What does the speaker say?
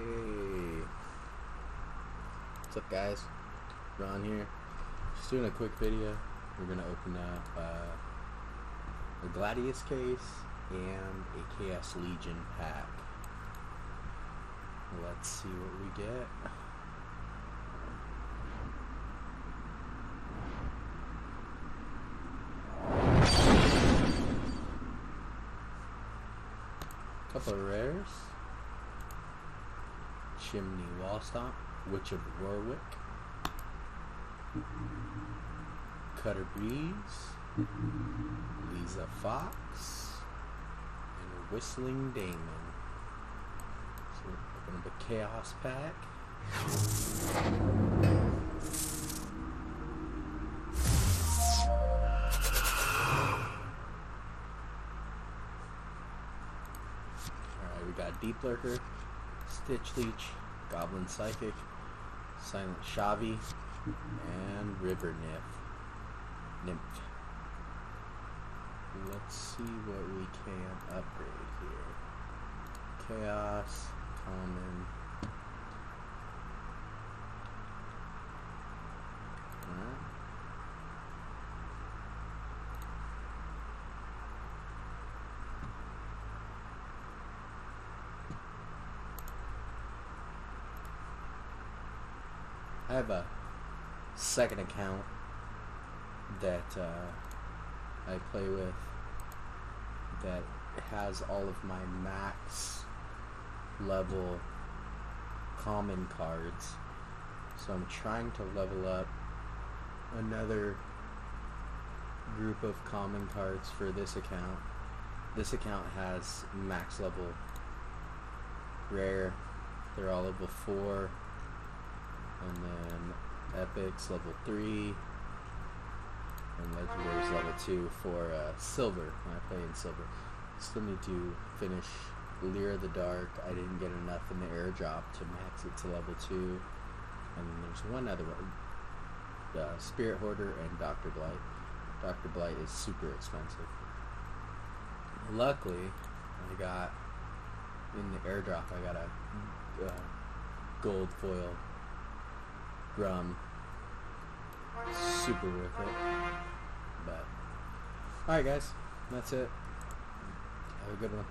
Hey. What's up guys? Ron here. Just doing a quick video. We're gonna open up uh, a Gladius case and a Chaos Legion pack. Let's see what we get. Couple of rares. Chimney Wallstomp, Witch of Warwick, Cutter Breeze, Lisa Fox, and Whistling Damon. So we're open up a Chaos pack. Alright, we got Deep Lurker, Stitch Leech, Goblin Psychic, Silent Shavi, and River Nymph. Nymph. Let's see what we can upgrade here. Chaos, Common. Alright. I have a second account that uh, I play with that has all of my max level common cards. So I'm trying to level up another group of common cards for this account. This account has max level rare. They're all level 4 and then epics level 3 and legendaries level 2 for uh, silver. When I play in silver. Still need to finish Leer of the Dark. I didn't get enough in the airdrop to max it to level 2 and then there's one other one. Spirit Hoarder and Dr. Blight. Dr. Blight is super expensive. Luckily I got in the airdrop I got a uh, gold foil Grum. Super worth it. But, alright guys, that's it. Have a good one.